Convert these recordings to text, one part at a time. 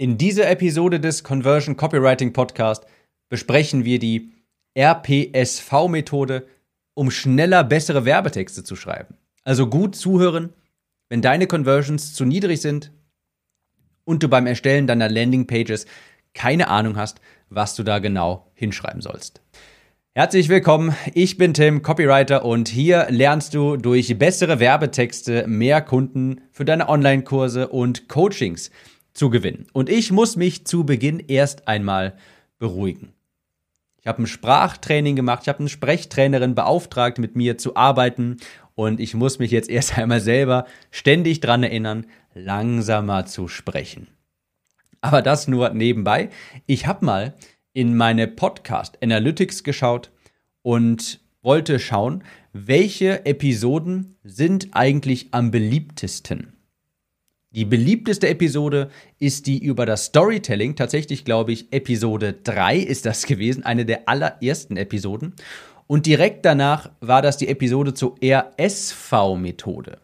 In dieser Episode des Conversion Copywriting Podcast besprechen wir die RPSV-Methode, um schneller bessere Werbetexte zu schreiben. Also gut zuhören, wenn deine Conversions zu niedrig sind und du beim Erstellen deiner Landingpages keine Ahnung hast, was du da genau hinschreiben sollst. Herzlich willkommen, ich bin Tim, Copywriter und hier lernst du durch bessere Werbetexte mehr Kunden für deine Online-Kurse und Coachings zu gewinnen. Und ich muss mich zu Beginn erst einmal beruhigen. Ich habe ein Sprachtraining gemacht, ich habe eine Sprechtrainerin beauftragt, mit mir zu arbeiten und ich muss mich jetzt erst einmal selber ständig daran erinnern, langsamer zu sprechen. Aber das nur nebenbei. Ich habe mal in meine Podcast Analytics geschaut und wollte schauen, welche Episoden sind eigentlich am beliebtesten. Die beliebteste Episode ist die über das Storytelling. Tatsächlich glaube ich, Episode 3 ist das gewesen, eine der allerersten Episoden. Und direkt danach war das die Episode zur RSV-Methode.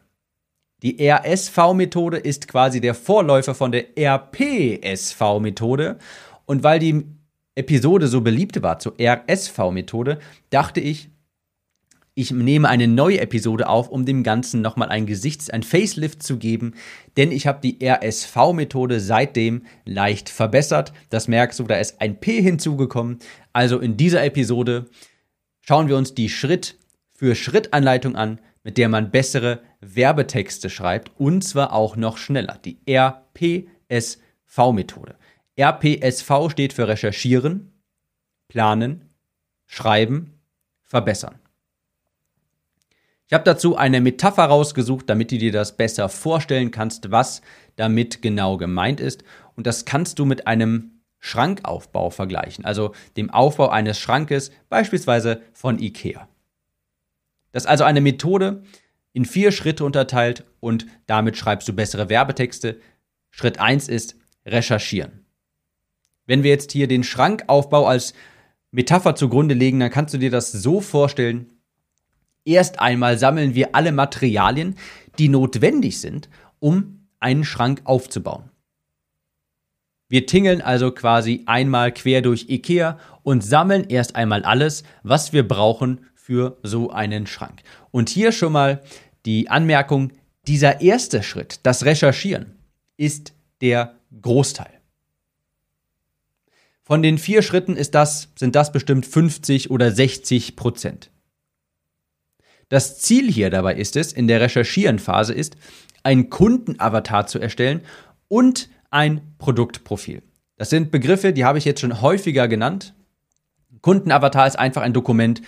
Die RSV-Methode ist quasi der Vorläufer von der RPSV-Methode. Und weil die Episode so beliebt war zur RSV-Methode, dachte ich, ich nehme eine neue Episode auf, um dem Ganzen nochmal ein Gesichts-, ein Facelift zu geben, denn ich habe die RSV-Methode seitdem leicht verbessert. Das merkst du, da ist ein P hinzugekommen. Also in dieser Episode schauen wir uns die Schritt für Schritt Anleitung an, mit der man bessere Werbetexte schreibt und zwar auch noch schneller. Die RPSV-Methode. RPSV steht für Recherchieren, Planen, Schreiben, Verbessern. Ich habe dazu eine Metapher rausgesucht, damit du dir das besser vorstellen kannst, was damit genau gemeint ist. Und das kannst du mit einem Schrankaufbau vergleichen, also dem Aufbau eines Schrankes, beispielsweise von IKEA. Das ist also eine Methode in vier Schritte unterteilt und damit schreibst du bessere Werbetexte. Schritt 1 ist recherchieren. Wenn wir jetzt hier den Schrankaufbau als Metapher zugrunde legen, dann kannst du dir das so vorstellen, Erst einmal sammeln wir alle Materialien, die notwendig sind, um einen Schrank aufzubauen. Wir tingeln also quasi einmal quer durch IKEA und sammeln erst einmal alles, was wir brauchen für so einen Schrank. Und hier schon mal die Anmerkung, dieser erste Schritt, das Recherchieren, ist der Großteil. Von den vier Schritten das, sind das bestimmt 50 oder 60 Prozent. Das Ziel hier dabei ist es, in der Recherchierenphase ist, ein Kundenavatar zu erstellen und ein Produktprofil. Das sind Begriffe, die habe ich jetzt schon häufiger genannt. Kundenavatar ist einfach ein Dokument,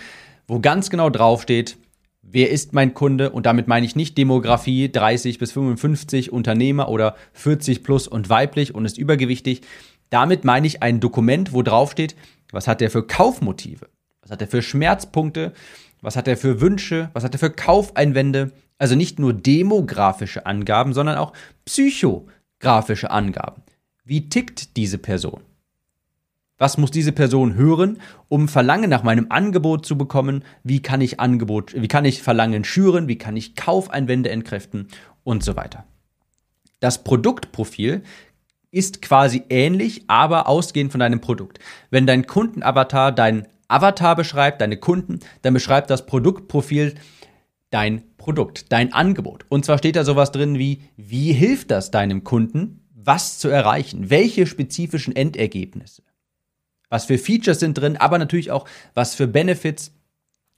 wo ganz genau draufsteht, wer ist mein Kunde und damit meine ich nicht Demografie 30 bis 55 Unternehmer oder 40 plus und weiblich und ist übergewichtig. Damit meine ich ein Dokument, wo draufsteht, was hat der für Kaufmotive, was hat er für Schmerzpunkte, was hat er für Wünsche? Was hat er für Kaufeinwände? Also nicht nur demografische Angaben, sondern auch psychografische Angaben. Wie tickt diese Person? Was muss diese Person hören, um Verlangen nach meinem Angebot zu bekommen? Wie kann ich Angebot, wie kann ich Verlangen schüren? Wie kann ich Kaufeinwände entkräften? Und so weiter. Das Produktprofil ist quasi ähnlich, aber ausgehend von deinem Produkt. Wenn dein Kundenavatar dein Avatar beschreibt, deine Kunden, dann beschreibt das Produktprofil dein Produkt, dein Angebot. Und zwar steht da sowas drin wie, wie hilft das deinem Kunden, was zu erreichen? Welche spezifischen Endergebnisse? Was für Features sind drin, aber natürlich auch was für Benefits.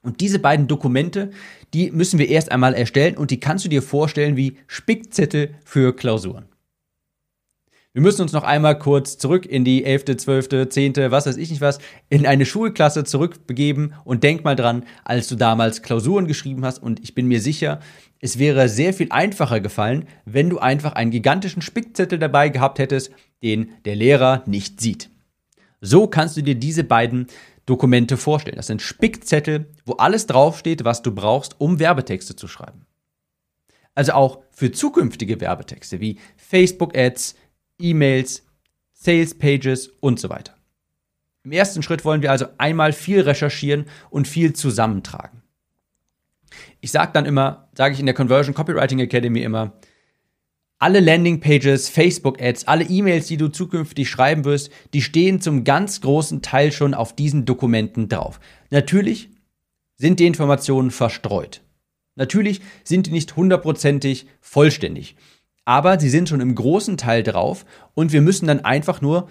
Und diese beiden Dokumente, die müssen wir erst einmal erstellen und die kannst du dir vorstellen wie Spickzettel für Klausuren. Wir müssen uns noch einmal kurz zurück in die 11., 12., 10., was weiß ich nicht was, in eine Schulklasse zurückbegeben und denk mal dran, als du damals Klausuren geschrieben hast und ich bin mir sicher, es wäre sehr viel einfacher gefallen, wenn du einfach einen gigantischen Spickzettel dabei gehabt hättest, den der Lehrer nicht sieht. So kannst du dir diese beiden Dokumente vorstellen. Das sind Spickzettel, wo alles draufsteht, was du brauchst, um Werbetexte zu schreiben. Also auch für zukünftige Werbetexte wie Facebook-Ads, E-Mails, Sales Pages und so weiter. Im ersten Schritt wollen wir also einmal viel recherchieren und viel zusammentragen. Ich sage dann immer, sage ich in der Conversion Copywriting Academy immer, Alle Landingpages, Facebook-Ads, alle E-Mails, die du zukünftig schreiben wirst, die stehen zum ganz großen Teil schon auf diesen Dokumenten drauf. Natürlich sind die Informationen verstreut. Natürlich sind die nicht hundertprozentig vollständig, aber sie sind schon im großen Teil drauf und wir müssen dann einfach nur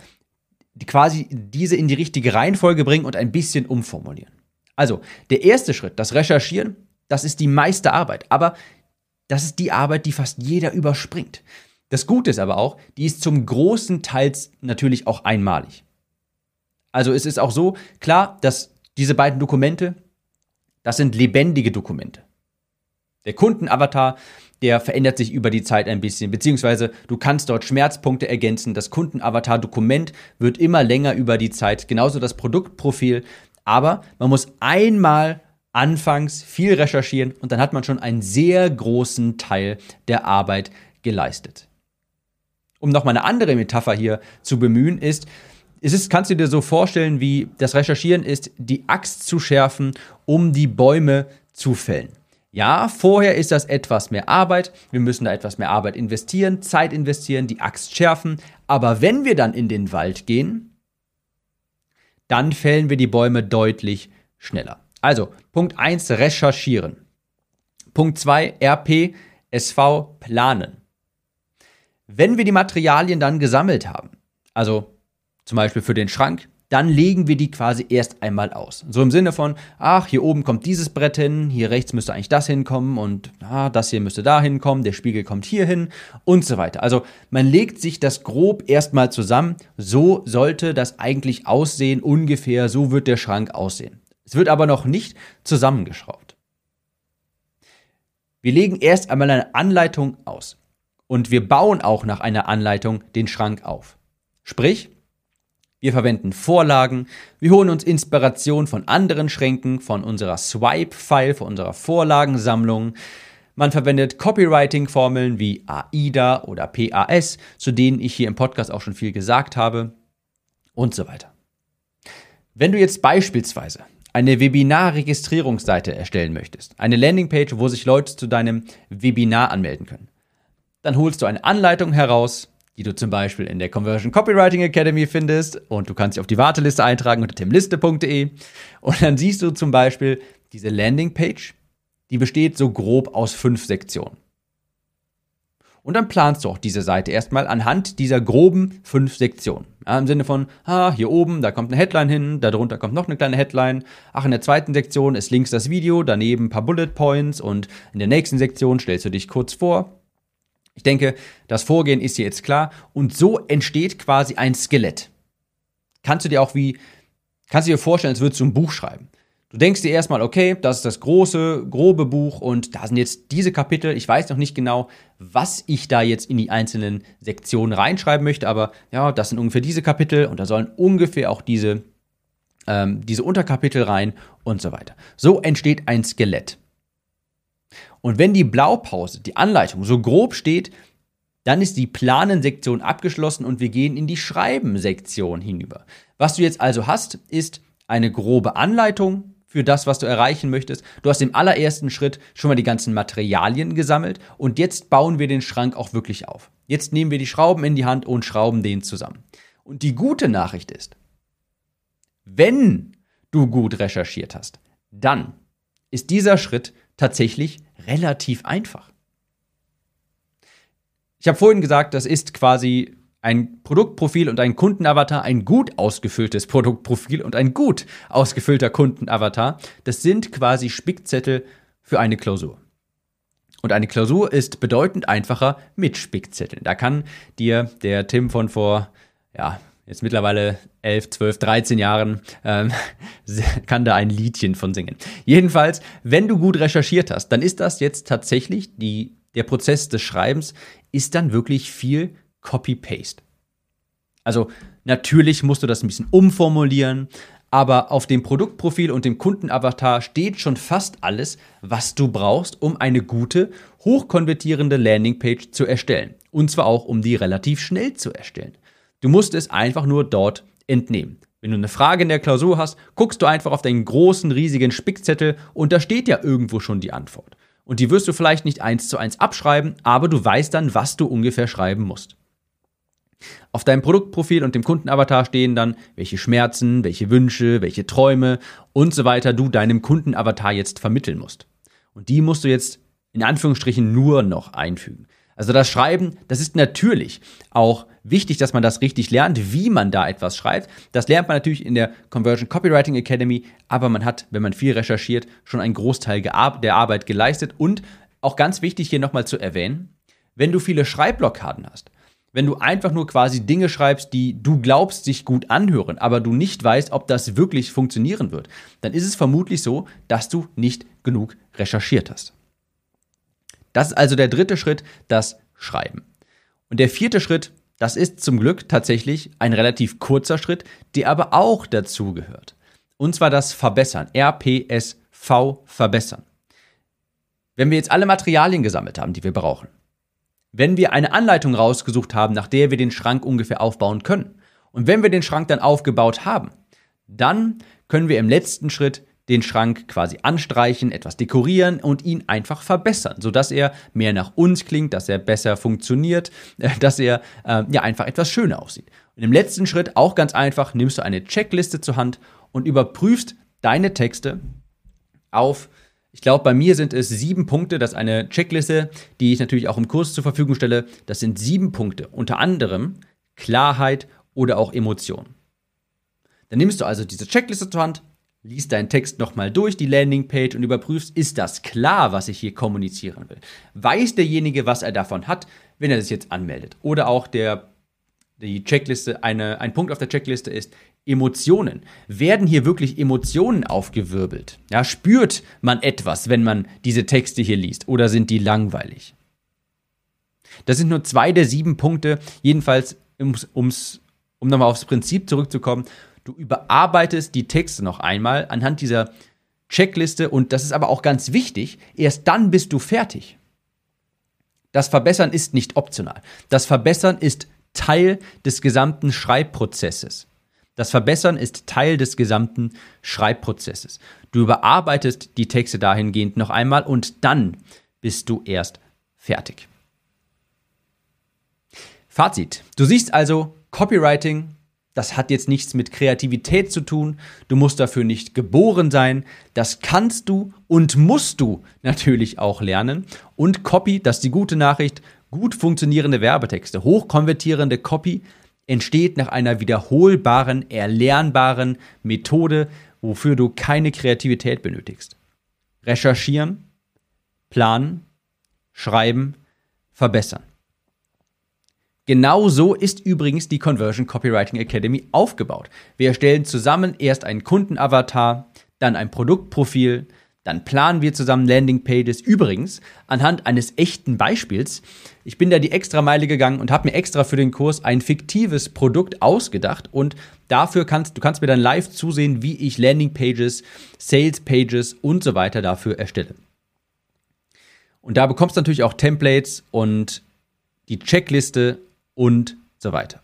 quasi diese in die richtige Reihenfolge bringen und ein bisschen umformulieren. Also, der erste Schritt, das Recherchieren, das ist die meiste Arbeit, aber das ist die Arbeit, die fast jeder überspringt. Das Gute ist aber auch, die ist zum großen Teil natürlich auch einmalig. Also es ist auch so klar, dass diese beiden Dokumente, das sind lebendige Dokumente. Der Kundenavatar, der verändert sich über die Zeit ein bisschen, beziehungsweise du kannst dort Schmerzpunkte ergänzen. Das Kundenavatar-Dokument wird immer länger über die Zeit, genauso das Produktprofil. Aber man muss einmal anfangs viel recherchieren und dann hat man schon einen sehr großen Teil der Arbeit geleistet. Um nochmal eine andere Metapher hier zu bemühen, ist, es ist, kannst du dir so vorstellen, wie das Recherchieren ist, die Axt zu schärfen, um die Bäume zu fällen. Ja, vorher ist das etwas mehr Arbeit, wir müssen da etwas mehr Arbeit investieren, Zeit investieren, die Axt schärfen, aber wenn wir dann in den Wald gehen, dann fällen wir die Bäume deutlich schneller. Also, Punkt 1, recherchieren. Punkt 2, RP, SV, planen. Wenn wir die Materialien dann gesammelt haben, also zum Beispiel für den Schrank, dann legen wir die quasi erst einmal aus. So im Sinne von, ach, hier oben kommt dieses Brett hin, hier rechts müsste eigentlich das hinkommen und ah, das hier müsste da hinkommen, der Spiegel kommt hier hin und so weiter. Also man legt sich das grob erstmal zusammen, so sollte das eigentlich aussehen, ungefähr so wird der Schrank aussehen. Es wird aber noch nicht zusammengeschraubt. Wir legen erst einmal eine Anleitung aus und wir bauen auch nach einer Anleitung den Schrank auf. Sprich, wir verwenden Vorlagen, wir holen uns Inspiration von anderen Schränken, von unserer Swipe-File, von unserer Vorlagensammlung. Man verwendet Copywriting-Formeln wie AIDA oder PAS, zu denen ich hier im Podcast auch schon viel gesagt habe und so weiter. Wenn du jetzt beispielsweise eine Webinar-Registrierungsseite erstellen möchtest, eine Landingpage, wo sich Leute zu deinem Webinar anmelden können, dann holst du eine Anleitung heraus, die du zum Beispiel in der Conversion Copywriting Academy findest und du kannst dich auf die Warteliste eintragen unter timliste.de und dann siehst du zum Beispiel diese Landingpage, die besteht so grob aus fünf Sektionen. Und dann planst du auch diese Seite erstmal anhand dieser groben fünf Sektionen. Ja, Im Sinne von, ah, hier oben, da kommt eine Headline hin, darunter kommt noch eine kleine Headline. Ach, in der zweiten Sektion ist links das Video, daneben ein paar Bullet Points und in der nächsten Sektion stellst du dich kurz vor. Ich denke, das Vorgehen ist hier jetzt klar und so entsteht quasi ein Skelett. Kannst du dir auch wie, kannst du dir vorstellen, als würdest du ein Buch schreiben. Du denkst dir erstmal, okay, das ist das große, grobe Buch und da sind jetzt diese Kapitel. Ich weiß noch nicht genau, was ich da jetzt in die einzelnen Sektionen reinschreiben möchte, aber ja, das sind ungefähr diese Kapitel und da sollen ungefähr auch diese, ähm, diese Unterkapitel rein und so weiter. So entsteht ein Skelett. Und wenn die Blaupause, die Anleitung so grob steht, dann ist die Planen-Sektion abgeschlossen und wir gehen in die Schreiben-Sektion hinüber. Was du jetzt also hast, ist eine grobe Anleitung für das, was du erreichen möchtest. Du hast im allerersten Schritt schon mal die ganzen Materialien gesammelt und jetzt bauen wir den Schrank auch wirklich auf. Jetzt nehmen wir die Schrauben in die Hand und schrauben den zusammen. Und die gute Nachricht ist, wenn du gut recherchiert hast, dann ist dieser Schritt tatsächlich relativ einfach. Ich habe vorhin gesagt, das ist quasi ein Produktprofil und ein Kundenavatar, ein gut ausgefülltes Produktprofil und ein gut ausgefüllter Kundenavatar, das sind quasi Spickzettel für eine Klausur. Und eine Klausur ist bedeutend einfacher mit Spickzetteln. Da kann dir der Tim von vor, ja, jetzt mittlerweile 11, 12, 13 Jahren, ähm, kann da ein Liedchen von singen. Jedenfalls, wenn du gut recherchiert hast, dann ist das jetzt tatsächlich die, der Prozess des Schreibens, ist dann wirklich viel Copy-Paste. Also natürlich musst du das ein bisschen umformulieren, aber auf dem Produktprofil und dem Kundenavatar steht schon fast alles, was du brauchst, um eine gute, hochkonvertierende Landingpage zu erstellen. Und zwar auch, um die relativ schnell zu erstellen. Du musst es einfach nur dort entnehmen. Wenn du eine Frage in der Klausur hast, guckst du einfach auf deinen großen, riesigen Spickzettel und da steht ja irgendwo schon die Antwort. Und die wirst du vielleicht nicht eins zu eins abschreiben, aber du weißt dann, was du ungefähr schreiben musst. Auf deinem Produktprofil und dem Kundenavatar stehen dann, welche Schmerzen, welche Wünsche, welche Träume und so weiter du deinem Kundenavatar jetzt vermitteln musst. Und die musst du jetzt in Anführungsstrichen nur noch einfügen. Also das Schreiben, das ist natürlich auch wichtig, dass man das richtig lernt, wie man da etwas schreibt. Das lernt man natürlich in der Conversion Copywriting Academy, aber man hat, wenn man viel recherchiert, schon einen Großteil der Arbeit geleistet. Und auch ganz wichtig hier nochmal zu erwähnen, wenn du viele Schreibblockaden hast, wenn du einfach nur quasi Dinge schreibst, die du glaubst, sich gut anhören, aber du nicht weißt, ob das wirklich funktionieren wird, dann ist es vermutlich so, dass du nicht genug recherchiert hast. Das ist also der dritte Schritt, das Schreiben. Und der vierte Schritt, das ist zum Glück tatsächlich ein relativ kurzer Schritt, der aber auch dazu gehört. Und zwar das Verbessern. RPSV verbessern. Wenn wir jetzt alle Materialien gesammelt haben, die wir brauchen, wenn wir eine Anleitung rausgesucht haben, nach der wir den Schrank ungefähr aufbauen können, und wenn wir den Schrank dann aufgebaut haben, dann können wir im letzten Schritt den Schrank quasi anstreichen, etwas dekorieren und ihn einfach verbessern, sodass er mehr nach uns klingt, dass er besser funktioniert, dass er äh, ja einfach etwas schöner aussieht. Und im letzten Schritt auch ganz einfach, nimmst du eine Checkliste zur Hand und überprüfst deine Texte auf ich glaube, bei mir sind es sieben Punkte. Das ist eine Checkliste, die ich natürlich auch im Kurs zur Verfügung stelle. Das sind sieben Punkte. Unter anderem Klarheit oder auch Emotion. Dann nimmst du also diese Checkliste zur Hand, liest deinen Text nochmal durch, die Landingpage und überprüfst, ist das klar, was ich hier kommunizieren will? Weiß derjenige, was er davon hat, wenn er das jetzt anmeldet? Oder auch der, die Checkliste, eine, ein Punkt auf der Checkliste ist Emotionen. Werden hier wirklich Emotionen aufgewirbelt? Ja, spürt man etwas, wenn man diese Texte hier liest? Oder sind die langweilig? Das sind nur zwei der sieben Punkte. Jedenfalls, ums, ums, um nochmal aufs Prinzip zurückzukommen, Du überarbeitest die Texte noch einmal anhand dieser Checkliste und das ist aber auch ganz wichtig, erst dann bist du fertig. Das Verbessern ist nicht optional. Das Verbessern ist Teil des gesamten Schreibprozesses. Das Verbessern ist Teil des gesamten Schreibprozesses. Du überarbeitest die Texte dahingehend noch einmal und dann bist du erst fertig. Fazit. Du siehst also, Copywriting das hat jetzt nichts mit Kreativität zu tun. Du musst dafür nicht geboren sein. Das kannst du und musst du natürlich auch lernen. Und Copy, das ist die gute Nachricht, gut funktionierende Werbetexte, hochkonvertierende Copy entsteht nach einer wiederholbaren, erlernbaren Methode, wofür du keine Kreativität benötigst. Recherchieren, planen, schreiben, verbessern. Genau so ist übrigens die Conversion Copywriting Academy aufgebaut. Wir erstellen zusammen erst einen Kundenavatar, dann ein Produktprofil, dann planen wir zusammen Landingpages. Übrigens, anhand eines echten Beispiels. Ich bin da die extra Meile gegangen und habe mir extra für den Kurs ein fiktives Produkt ausgedacht und dafür kannst du kannst mir dann live zusehen, wie ich Landingpages, Salespages und so weiter dafür erstelle. Und da bekommst du natürlich auch Templates und die Checkliste und so weiter.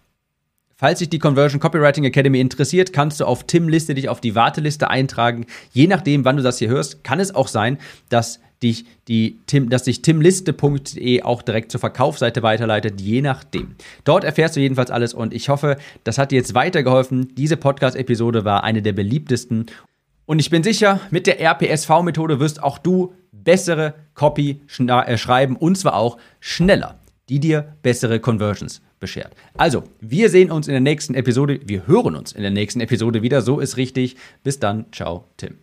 Falls dich die Conversion Copywriting Academy interessiert, kannst du auf Tim Liste dich auf die Warteliste eintragen. Je nachdem, wann du das hier hörst, kann es auch sein, dass dich die Tim, dass dich timliste.de auch direkt zur Verkaufsseite weiterleitet, je nachdem. Dort erfährst du jedenfalls alles und ich hoffe, das hat dir jetzt weitergeholfen. Diese Podcast-Episode war eine der beliebtesten und ich bin sicher, mit der RPSV-Methode wirst auch du bessere Copy äh, schreiben und zwar auch schneller die dir bessere Conversions beschert. Also, wir sehen uns in der nächsten Episode, wir hören uns in der nächsten Episode wieder, so ist richtig. Bis dann, ciao, Tim.